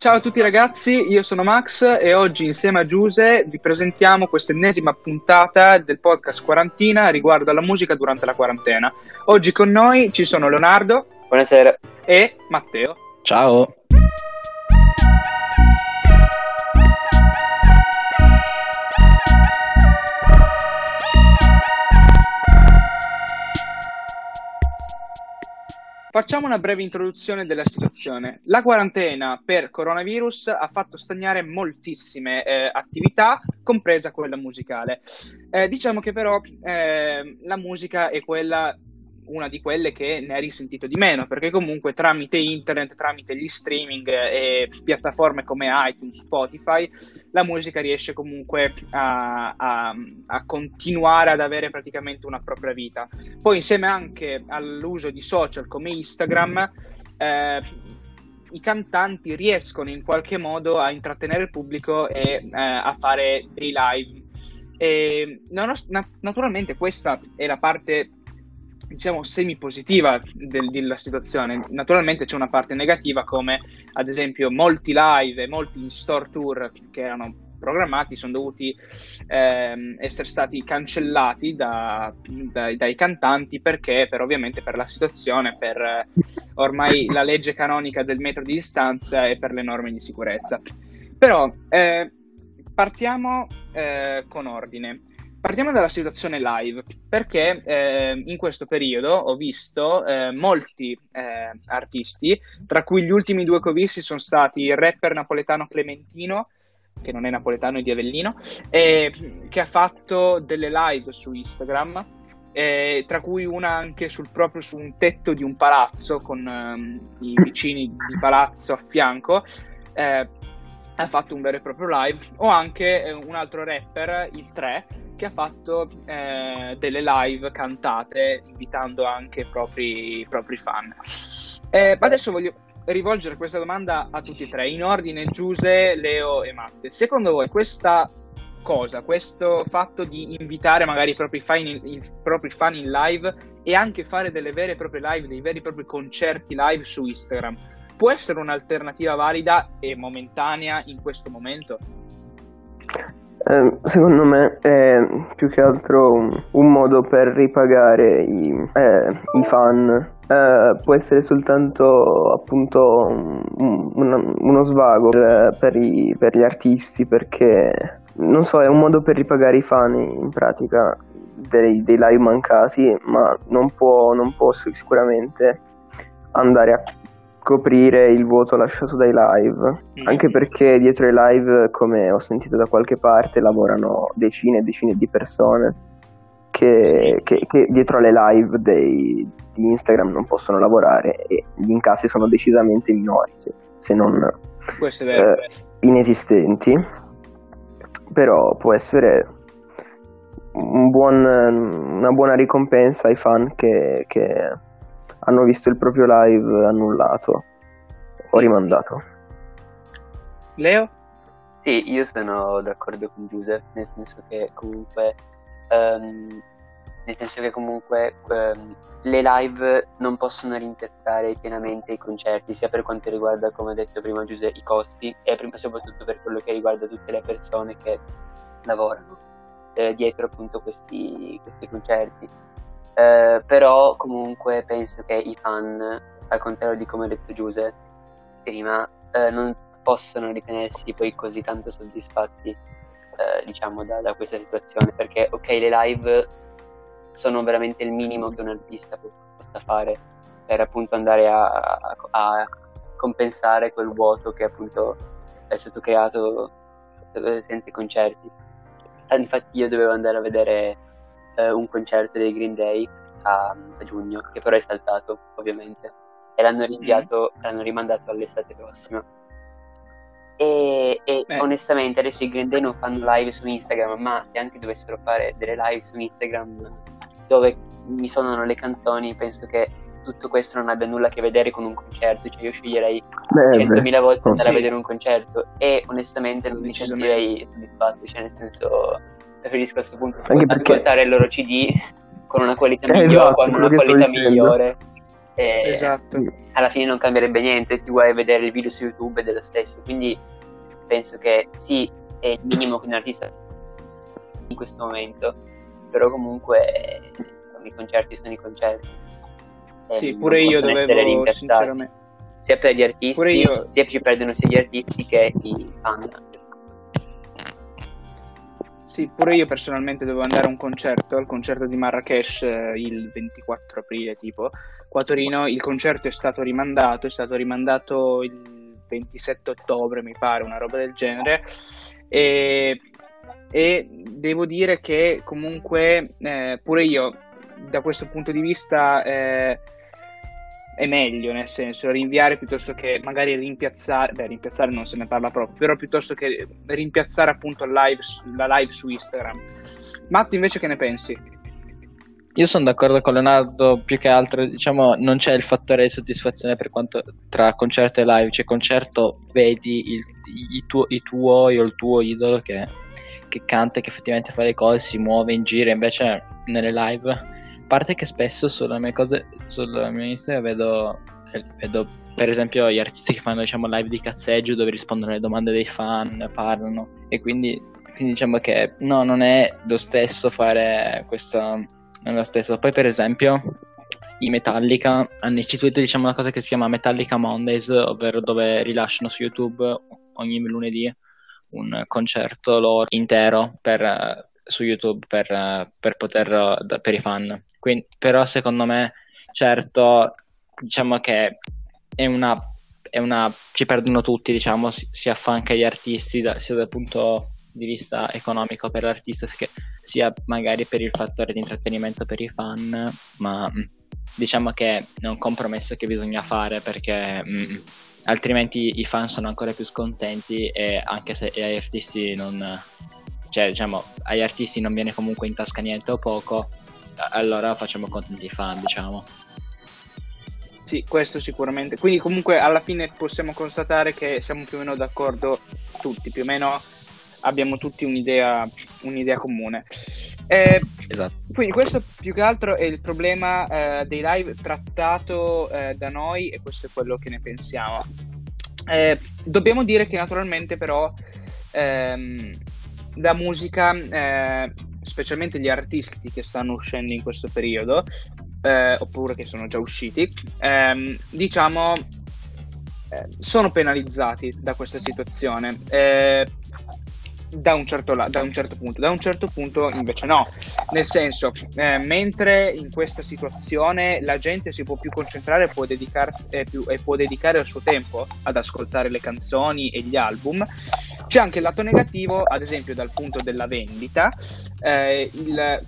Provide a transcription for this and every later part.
Ciao a tutti ragazzi, io sono Max e oggi insieme a Giuse vi presentiamo questa ennesima puntata del podcast Quarantina riguardo alla musica durante la quarantena. Oggi con noi ci sono Leonardo. Buonasera. E Matteo. Ciao. Facciamo una breve introduzione della situazione. La quarantena per coronavirus ha fatto stagnare moltissime eh, attività, compresa quella musicale. Eh, diciamo che però eh, la musica è quella una di quelle che ne ha risentito di meno, perché comunque tramite internet, tramite gli streaming e piattaforme come iTunes, Spotify, la musica riesce comunque a, a, a continuare ad avere praticamente una propria vita. Poi insieme anche all'uso di social come Instagram, eh, i cantanti riescono in qualche modo a intrattenere il pubblico e eh, a fare dei live. E, naturalmente questa è la parte diciamo semi-positiva del, della situazione. Naturalmente c'è una parte negativa come ad esempio molti live e molti in-store tour che erano programmati sono dovuti ehm, essere stati cancellati da, da, dai cantanti perché per ovviamente per la situazione, per eh, ormai la legge canonica del metro di distanza e per le norme di sicurezza. Però eh, partiamo eh, con ordine. Partiamo dalla situazione live, perché eh, in questo periodo ho visto eh, molti eh, artisti, tra cui gli ultimi due che ho visti sono stati il rapper napoletano Clementino, che non è napoletano, è di Avellino, che ha fatto delle live su Instagram, tra cui una anche sul, proprio su un tetto di un palazzo con ehm, i vicini di palazzo a fianco eh, ha fatto un vero e proprio live, o anche eh, un altro rapper, il 3, che ha fatto eh, delle live cantate invitando anche i propri, propri fan. Eh, adesso voglio rivolgere questa domanda a tutti e tre, in ordine Giuse, Leo e Matte. Secondo voi questa cosa, questo fatto di invitare magari i propri fan in, i propri fan in live e anche fare delle vere e proprie live, dei veri e propri concerti live su Instagram, può essere un'alternativa valida e momentanea in questo momento? Eh, secondo me è più che altro un, un modo per ripagare i, eh, i fan. Eh, può essere soltanto appunto un, un, uno svago per, per, i, per, gli artisti perché non so, è un modo per ripagare i fan in pratica dei, dei live mancati, ma non può, non può sicuramente andare a coprire il vuoto lasciato dai live, mm. anche perché dietro ai live, come ho sentito da qualche parte, lavorano decine e decine di persone che, sì. che, che dietro alle live dei, di Instagram non possono lavorare e gli incassi sono decisamente minori, se, se non eh, inesistenti, però può essere un buon, una buona ricompensa ai fan che, che hanno visto il proprio live annullato o rimandato. Leo? Sì, io sono d'accordo con Giuseppe, nel senso che comunque um, nel senso che comunque um, le live non possono rimpiazzare pienamente i concerti, sia per quanto riguarda, come ha detto prima Giuseppe, i costi e prima soprattutto per quello che riguarda tutte le persone che lavorano eh, dietro appunto questi, questi concerti. Eh, però comunque penso che i fan, al contrario di come ha detto Giuse prima, eh, non possono ritenersi poi così tanto soddisfatti eh, diciamo da, da, questa situazione perché ok le live sono veramente il minimo che un artista possa fare per appunto andare a, a, a compensare quel vuoto che appunto è stato creato eh, senza i concerti. Infatti io dovevo andare a vedere eh, un concerto dei Green Day a, a, giugno, che però è saltato ovviamente, e l'hanno rinviato, mm. l'hanno rimandato all'estate prossima. E, e onestamente adesso i Green Day non fanno live su Instagram, ma se anche dovessero fare delle live su Instagram dove mi suonano le canzoni, penso che tutto questo non abbia nulla a che vedere con un concerto, cioè io sceglierei centomila volte andare sì. a vedere un concerto e onestamente non mi sentirei soddisfatto, cioè nel senso preferisco a questo punto Anche ascoltare perché... il loro CD con una qualità eh, migliore, esatto, con una qualità migliore E esatto. Alla fine non cambierebbe niente, ti vuoi vedere il video su YouTube ed è lo stesso. Quindi penso che sì, è il minimo che un artista in questo momento, però comunque i concerti sono i concerti. Sì, pure io dovevo, sinceramente. Sia per gli artisti, io... sia ci perdono sia gli artisti che i fan. Sì, pure io personalmente dovevo andare a un concerto, al concerto di Marrakesh eh, il 24 aprile tipo, qua a Torino. Il concerto è stato rimandato, è stato rimandato il 27 ottobre mi pare, una roba del genere. E, e devo dire che comunque eh, pure io da questo punto di vista eh, è meglio, nel senso rinviare piuttosto che magari rimpiazzare, beh rimpiazzare non se ne parla proprio, però piuttosto che rimpiazzare appunto live, la live su Instagram. Matto invece che ne pensi? Io sono d'accordo con Leonardo, più che altro diciamo non c'è il fattore di soddisfazione per quanto tra concerto e live, cioè concerto vedi il, i, tuo, i tuoi o il tuo idolo che, che canta, che effettivamente fa le cose, si muove in giro, invece nelle live parte che spesso sulle mie cose, sulla mia Instagram vedo, vedo per esempio gli artisti che fanno diciamo live di cazzeggio dove rispondono alle domande dei fan, parlano e quindi, quindi diciamo che no, non è lo stesso fare questo, non è lo stesso. Poi per esempio i Metallica hanno istituito diciamo una cosa che si chiama Metallica Mondays, ovvero dove rilasciano su YouTube ogni lunedì un concerto loro intero per, su YouTube per, per, poter, per i fan. Quindi, però secondo me, certo, diciamo che è una, è una ci perdono tutti, diciamo, sia fan che gli artisti, da, sia dal punto di vista economico per l'artista, sia magari per il fattore di intrattenimento per i fan, ma mm, diciamo che è un compromesso che bisogna fare perché mm, altrimenti i fan sono ancora più scontenti e anche se agli artisti non cioè diciamo agli artisti non viene comunque in tasca niente o poco allora facciamo contenti i fan, diciamo. Sì, questo sicuramente. Quindi comunque alla fine possiamo constatare che siamo più o meno d'accordo tutti, più o meno abbiamo tutti un'idea, un'idea comune. Eh, esatto. Quindi questo più che altro è il problema eh, dei live trattato eh, da noi e questo è quello che ne pensiamo. Eh, dobbiamo dire che naturalmente però ehm, la musica eh, specialmente gli artisti che stanno uscendo in questo periodo, eh, oppure che sono già usciti, ehm, diciamo, eh, sono penalizzati da questa situazione. Eh, da un, certo la- da un, certo punto, da un certo punto invece no, nel senso, eh, mentre in questa situazione la gente si può più concentrare può eh, più, e può dedicare il suo tempo ad ascoltare le canzoni e gli album, c'è anche il lato negativo, ad esempio dal punto della vendita, eh, il,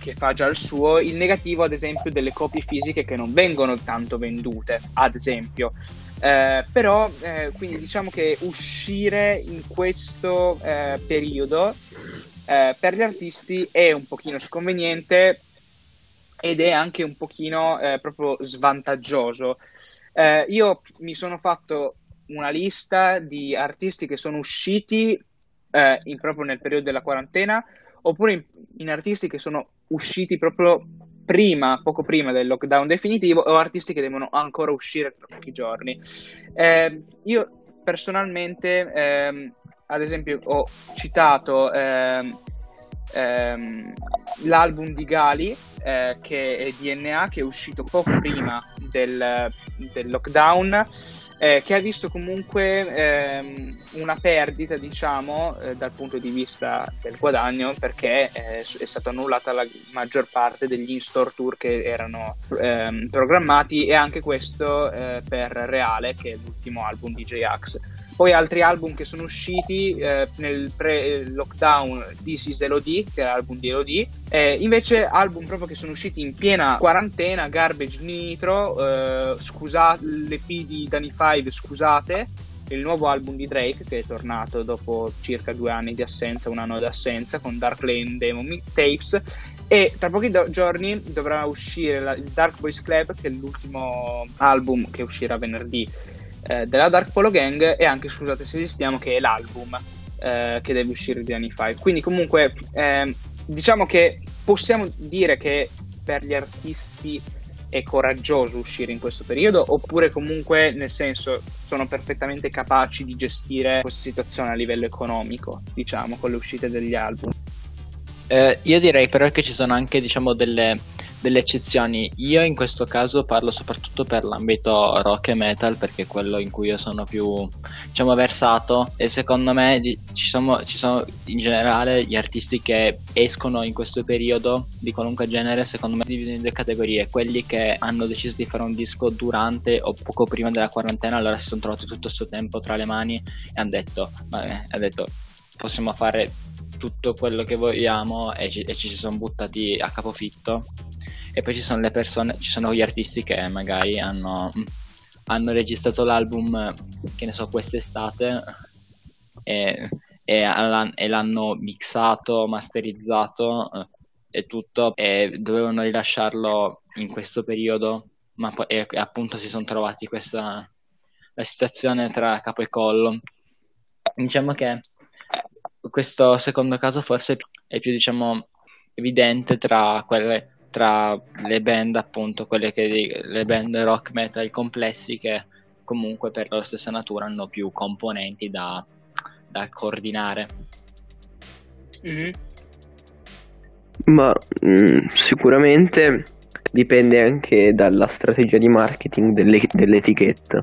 che fa già il suo, il negativo ad esempio delle copie fisiche che non vengono tanto vendute, ad esempio. Eh, però eh, quindi diciamo che uscire in questo eh, periodo eh, per gli artisti è un pochino sconveniente ed è anche un pochino eh, proprio svantaggioso. Eh, io mi sono fatto una lista di artisti che sono usciti eh, in, proprio nel periodo della quarantena oppure in, in, artisti che sono usciti proprio prima, poco prima del lockdown definitivo o artisti che devono ancora uscire tra pochi giorni. Eh, io personalmente, ehm, ad esempio, ho citato ehm, ehm, l'album di Gali, eh, che è DNA, che è uscito poco prima del, del lockdown eh, che ha visto comunque ehm, una perdita, diciamo, eh, dal punto di vista del guadagno, perché eh, è stata annullata la maggior parte degli in-store tour che erano ehm, programmati e anche questo eh, per Reale, che è l'ultimo album di J-Ax. Poi altri album che sono usciti eh, nel pre-lockdown, This is Elodie, che è l'album di Elodie, eh, invece album proprio che sono usciti in piena quarantena, Garbage Nitro, eh, scusate, l'EP di Danny Five, scusate, il nuovo album di Drake che è tornato dopo circa due anni di assenza, un anno di assenza con Dark Lane Demon Tapes e tra pochi do- giorni dovrà uscire la- il Dark Boys Club che è l'ultimo album che uscirà venerdì eh, della Dark Polo Gang e anche Scusate se esistiamo che è l'album eh, che deve uscire di anni fa. Quindi comunque eh, diciamo che possiamo dire che per gli artisti è coraggioso uscire in questo periodo oppure comunque nel senso sono perfettamente capaci di gestire questa situazione a livello economico, diciamo, con le uscite degli album? Eh, io direi però che ci sono anche diciamo delle delle eccezioni. Io in questo caso parlo soprattutto per l'ambito rock e metal perché è quello in cui io sono più diciamo versato. E secondo me ci sono, ci sono in generale gli artisti che escono in questo periodo di qualunque genere secondo me dividono in due categorie. Quelli che hanno deciso di fare un disco durante o poco prima della quarantena allora si sono trovati tutto questo tempo tra le mani e hanno detto, vabbè, hanno detto possiamo fare tutto quello che vogliamo e ci, e ci si sono buttati a capofitto e poi ci sono le persone, ci sono gli artisti che magari hanno, hanno registrato l'album, che ne so, quest'estate e, e, e l'hanno mixato, masterizzato e tutto e dovevano rilasciarlo in questo periodo, ma poi e, appunto si sono trovati questa la situazione tra capo e collo. Diciamo che questo secondo caso forse è più diciamo evidente tra quelle tra le band appunto quelle che le band rock metal complessi che comunque per la stessa natura hanno più componenti da, da coordinare. Mm-hmm. ma mh, mm, sicuramente dipende anche dalla strategia di marketing delle, dell'etichetta.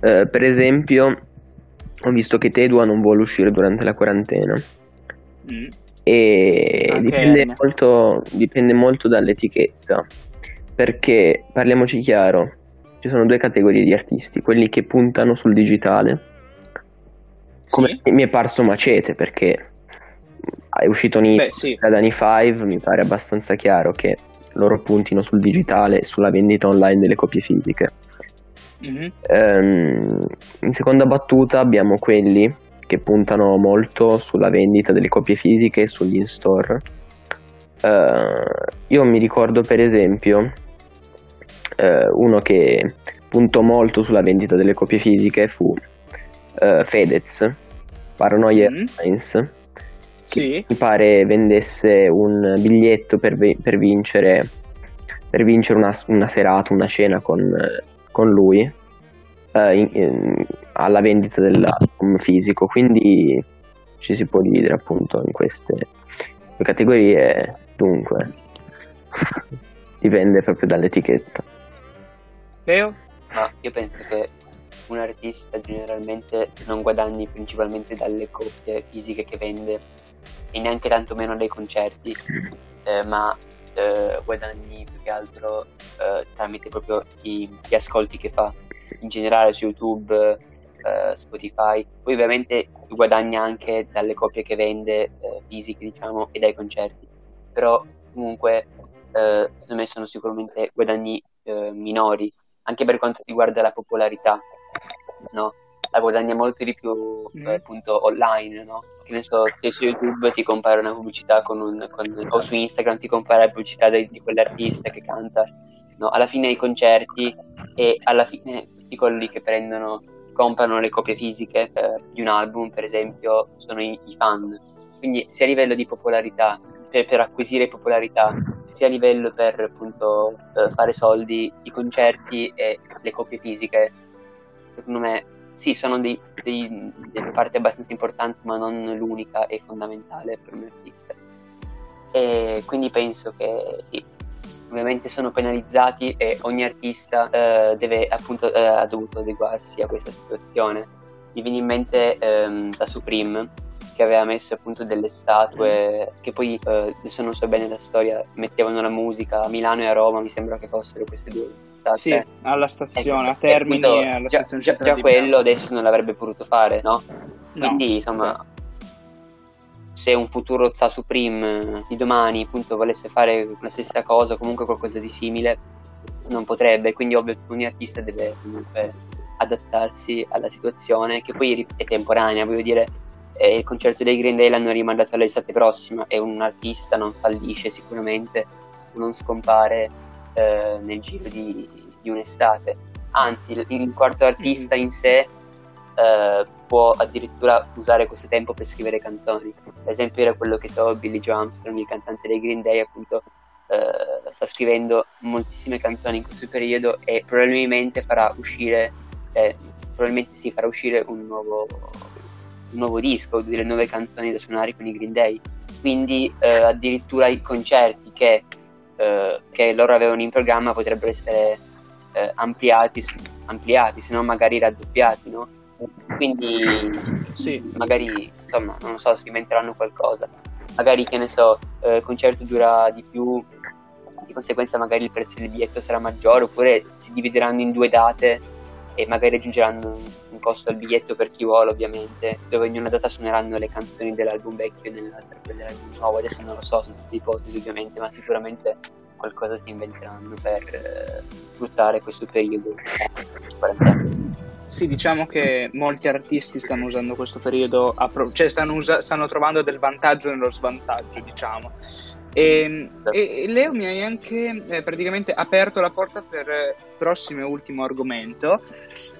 Eh, per esempio ho visto che Tedua non vuole uscire durante la quarantena. Mm e dipende molto, dipende molto dall'etichetta perché parliamoci chiaro ci sono due categorie di artisti quelli che puntano sul digitale come sì. mi è parso macete perché è uscito Beh, sì. da Dani 5 mi pare abbastanza chiaro che loro puntino sul digitale e sulla vendita online delle copie fisiche mm-hmm. um, in seconda battuta abbiamo quelli che puntano molto sulla vendita delle copie fisiche e sugli in-store. Uh, io mi ricordo per esempio uh, uno che puntò molto sulla vendita delle copie fisiche fu uh, Fedez, Paranoia mm. Airlines, che mi pare vendesse un biglietto per, per vincere, per vincere una, una, serata, una cena con, con lui uh, in, in, alla vendita dell'album fisico, quindi ci si può dividere appunto in queste due categorie, dunque dipende proprio dall'etichetta. Leo? Ma io penso che un artista generalmente non guadagni principalmente dalle copie fisiche che vende e neanche tanto meno dai concerti, eh, ma eh, guadagni più che altro eh, tramite proprio i, gli ascolti che fa in generale su YouTube, eh, Spotify. Poi ovviamente guadagna anche dalle copie che vende eh, fisiche, diciamo, e dai concerti. Però comunque eh, secondo me sono sicuramente guadagni eh, minori, anche per quanto riguarda la popolarità, no? La guadagna molto di più mm. appunto online, no? Che ne so, che su YouTube ti compare una pubblicità con un, con, o su Instagram ti compare la pubblicità di, di quell'artista che canta, no? Alla fine i concerti e alla fine tutti quelli che prendono, comprano le copie fisiche eh, di un album, per esempio, sono i, i, fan. Quindi sia a livello di popolarità, per, per acquisire popolarità, sia a livello per appunto eh, fare soldi, i concerti e le copie fisiche, secondo me sì, sono dei, dei, delle parti abbastanza importanti, ma non l'unica e fondamentale per un artista. E quindi penso che sì, ovviamente sono penalizzati e ogni artista eh, deve, appunto, eh, ha dovuto adeguarsi a questa situazione. Mi viene in mente ehm, la Supreme che aveva messo appunto delle statue che poi eh, adesso non so bene la storia mettevano la musica a Milano e a Roma mi sembra che fossero queste due statue sì alla stazione ecco, a Termini appunto, e alla già, stazione già, già quello adesso non l'avrebbe potuto fare no? quindi no. insomma se un futuro Za Supreme di domani appunto volesse fare la stessa cosa comunque qualcosa di simile non potrebbe. Quindi ovvio ogni artista deve comunque adattarsi alla situazione che poi è temporanea voglio dire eh, il concerto dei Green Day l'hanno rimandato all'estate prossima. E un artista non fallisce sicuramente non scompare eh, nel giro di, di, un'estate. Anzi il, quarto artista mm. in sé eh, può addirittura usare questo tempo per scrivere canzoni. Per esempio era quello che so Billy Joe Armstrong, il cantante dei Green Day, appunto eh, sta scrivendo moltissime canzoni in questo periodo e probabilmente farà uscire, eh, probabilmente sì, farà uscire un nuovo, un nuovo disco, delle nuove canzoni da suonare con i Green Day. Quindi eh, addirittura i concerti che, eh, che, loro avevano in programma potrebbero essere eh, ampliati, ampliati, se non magari raddoppiati, no? Quindi sì. magari insomma non so, si inventeranno qualcosa. Magari che ne so, eh, il concerto dura di più, di conseguenza magari il prezzo del biglietto sarà maggiore, oppure si divideranno in due date e magari aggiungeranno un costo al biglietto per chi vuole ovviamente, dove in una data suoneranno le canzoni dell'album vecchio e nell'altra quelle dell'album nuovo, adesso non lo so, sono tutte ipotesi ovviamente, ma sicuramente qualcosa si inventeranno per eh, sfruttare questo periodo di quarantena. Sì, diciamo che molti artisti stanno usando questo periodo, pro- cioè stanno, usa- stanno, trovando del vantaggio nello svantaggio, diciamo. E, e Leo mi hai anche eh, praticamente aperto la porta per il prossimo e ultimo argomento,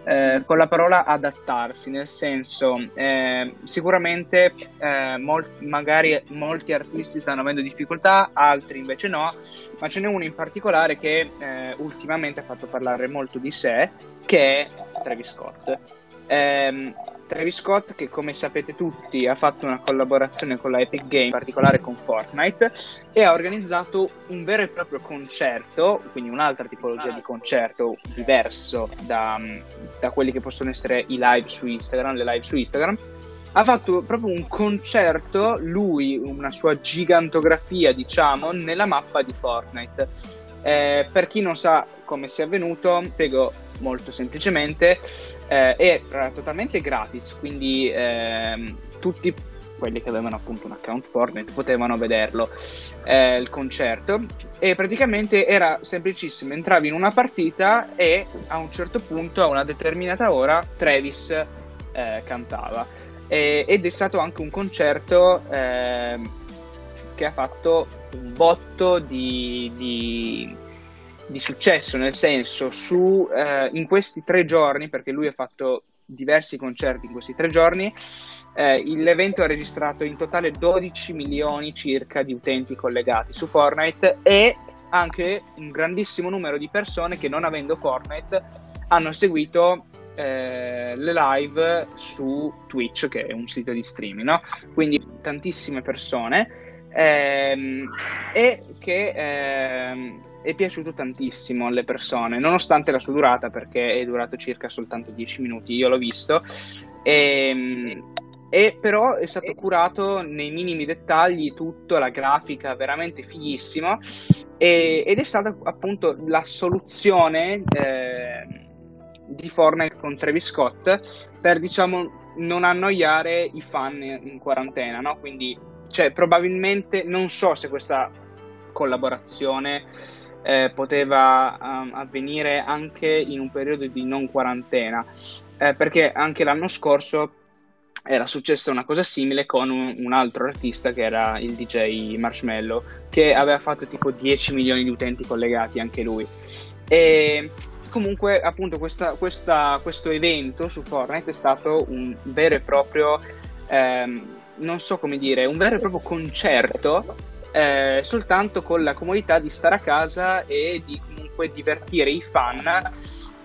eh, con la parola adattarsi, nel senso eh, sicuramente eh, mol- magari molti artisti stanno avendo difficoltà, altri invece no, ma ce n'è uno in particolare che eh, ultimamente ha fatto parlare molto di sé, che è Travis Scott. Travis Scott che come sapete tutti ha fatto una collaborazione con la Epic Game, in particolare con Fortnite, e ha organizzato un vero e proprio concerto, quindi un'altra tipologia di concerto diverso da, da quelli che possono essere i live su Instagram, le live su Instagram, ha fatto proprio un concerto, lui, una sua gigantografia, diciamo, nella mappa di Fortnite. Eh, per chi non sa come sia avvenuto, spiego molto semplicemente, eh, era totalmente gratis, quindi eh, tutti quelli che avevano appunto un account Fortnite potevano vederlo eh, il concerto. E praticamente era semplicissimo entravi in una partita e a un certo punto a una determinata ora Travis eh, cantava. E, ed è stato anche un concerto eh, che ha fatto un botto di, di, di successo, nel senso su, eh, in questi tre giorni, perché lui ha fatto diversi concerti in questi tre giorni, eh, l'evento ha registrato in totale 12 milioni circa di utenti collegati su Fortnite e anche un grandissimo numero di persone che non avendo Fortnite hanno seguito eh, le live su Twitch, che è un sito di streaming, no? Quindi tantissime persone ehm, e che ehm, è piaciuto tantissimo alle persone, nonostante la sua durata, perché è durato circa soltanto 10 minuti, io l'ho visto. E, ehm, e però è stato curato nei minimi dettagli tutto, la grafica veramente fighissimo e, ed è stata appunto la soluzione eh, di Fortnite con Travis Scott per diciamo non annoiare i fan in quarantena, no? Quindi cioè, probabilmente non so se questa collaborazione eh, poteva um, avvenire anche in un periodo di non quarantena, eh, perché anche l'anno scorso era successa una cosa simile con un, un, altro artista che era il DJ Marshmallow, che aveva fatto tipo 10 milioni di utenti collegati anche lui. E comunque appunto questa, questa, questo evento su Fortnite è stato un vero e proprio ehm, non so come dire un vero e proprio concerto eh, soltanto con la comodità di stare a casa e di comunque divertire i fan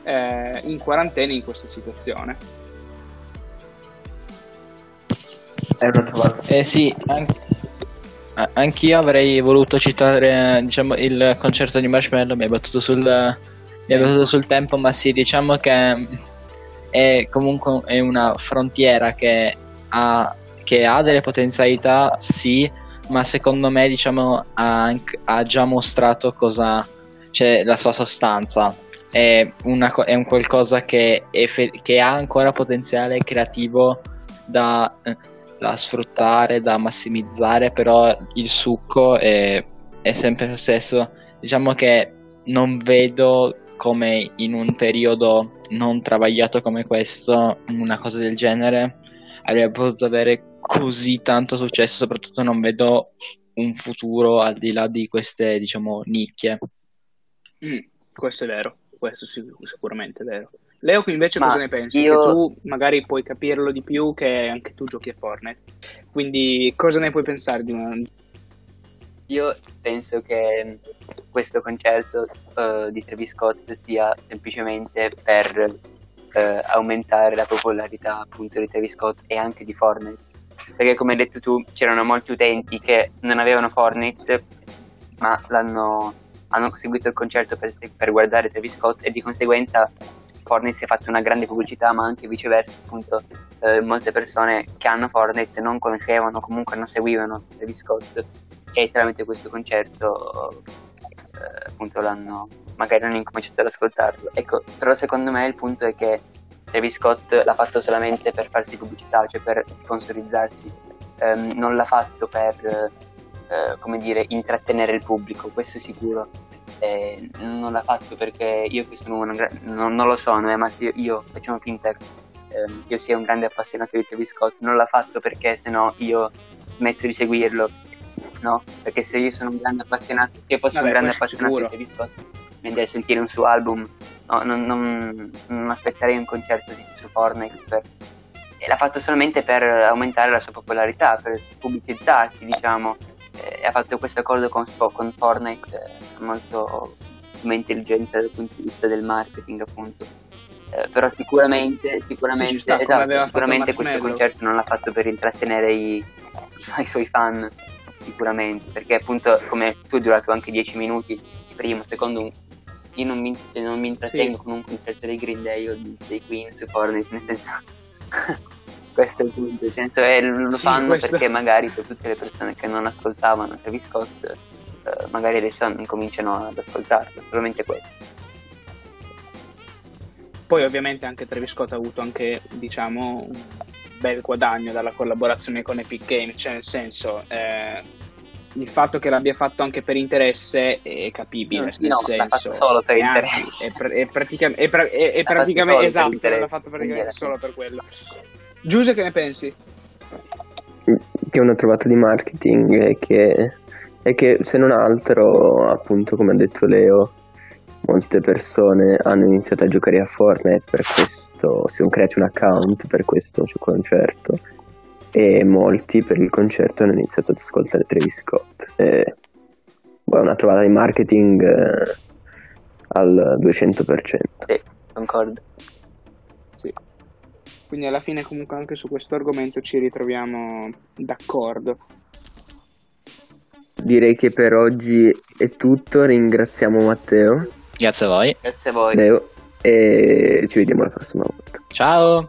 eh, in quarantena in questa situazione. Eh sì anche Anch'io avrei voluto citare diciamo, il concerto di Marshmallow, mi hai battuto sul, mi è venuto sul tempo, ma sì, diciamo che è comunque è una frontiera che ha, che ha delle potenzialità, sì, ma secondo me diciamo ha, ha già mostrato cosa c'è la sua sostanza. È, una, è un qualcosa che, è che, ha ancora potenziale creativo da, da, sfruttare, da massimizzare, però il succo è, è sempre lo stesso. Diciamo che non vedo come in un periodo non travagliato come questo, una cosa del genere avrebbe potuto avere così tanto successo, soprattutto non vedo un futuro al di là di queste, diciamo, nicchie. Mm, questo è vero, questo sicuramente è vero. Leo invece Ma cosa ne pensi? Io... Che tu magari puoi capirlo di più che anche tu giochi a Fortnite. Quindi cosa ne puoi pensare di, una, io penso che questo concerto uh, di Travis Scott sia semplicemente per uh, aumentare la popolarità appunto di Travis Scott e anche di Fortnite. Perché come hai detto tu c'erano molti utenti che non avevano Fortnite ma l'hanno hanno seguito il concerto per, per guardare Travis Scott e di conseguenza Fortnite si è fatto una grande pubblicità, ma anche viceversa, appunto, eh, molte persone che hanno Fortnite non conoscevano, comunque non seguivano Travis Scott e tramite questo concerto eh, appunto l'hanno magari hanno incominciato ad ascoltarlo. Ecco, però secondo me il punto è che Travis Scott l'ha fatto solamente per farsi pubblicità, cioè per sponsorizzarsi, um, non l'ha fatto per, uh, come dire, intrattenere il pubblico, questo è sicuro eh, non l'ha fatto perché io che sono una non, non lo sono, eh, ma se io, io facciamo finta che eh, io sia un grande appassionato di Travis Scott, non l'ha fatto perché se no io smetto di seguirlo, no? Perché se io sono un grande appassionato, se io fossi Vabbè, un grande appassionato sicuro. di Travis Scott, a sentire un suo album, no, non, non, non aspetterei un concerto di, su Fortnite per, e l'ha fatto solamente per aumentare la sua popolarità, per pubblicizzarsi, diciamo. Eh, ha fatto questo accordo con, con Fortnite eh, molto intelligente dal punto di vista del marketing appunto. Eh, però sicuramente sicuramente, sta, esatto, sicuramente questo concerto non l'ha fatto per intrattenere i, i, suoi fan sicuramente. Perché appunto come tu è durato anche 10 minuti primo secondo un io non mi, non mi intrattengo sì. con un concerto dei Green Day o dei Queen su Fortnite nel senso questo è il punto, nel senso è, lo sì, fanno questo... perché magari per tutte le persone che non ascoltavano Travis Scott eh, magari adesso incominciano ad ascoltarlo, solamente questo. Poi ovviamente anche Travis Scott ha avuto anche, diciamo, un bel guadagno dalla collaborazione con Epic Games, cioè nel senso... Eh, il fatto che l'abbia fatto anche per interesse è capibile. No, nel senso, l'ha fatto solo per interesse. È, è, praticamente, è, è, è praticamente esatto, l'ha fatto praticamente solo per quello. Giuse, che ne pensi? Che una trovata di marketing è che, è che se non altro, appunto, come ha detto Leo, molte persone hanno iniziato a giocare a Fortnite per questo, si sono creati un account per questo concerto e molti per il concerto hanno iniziato ad ascoltare Travis Scott. E, è una trovata di marketing eh, al 200%. Sì, concordo. Quindi alla fine comunque anche su questo argomento ci ritroviamo d'accordo. Direi che per oggi è tutto, ringraziamo Matteo. Grazie a voi. Grazie a voi. Leo, e ci vediamo la prossima volta. Ciao.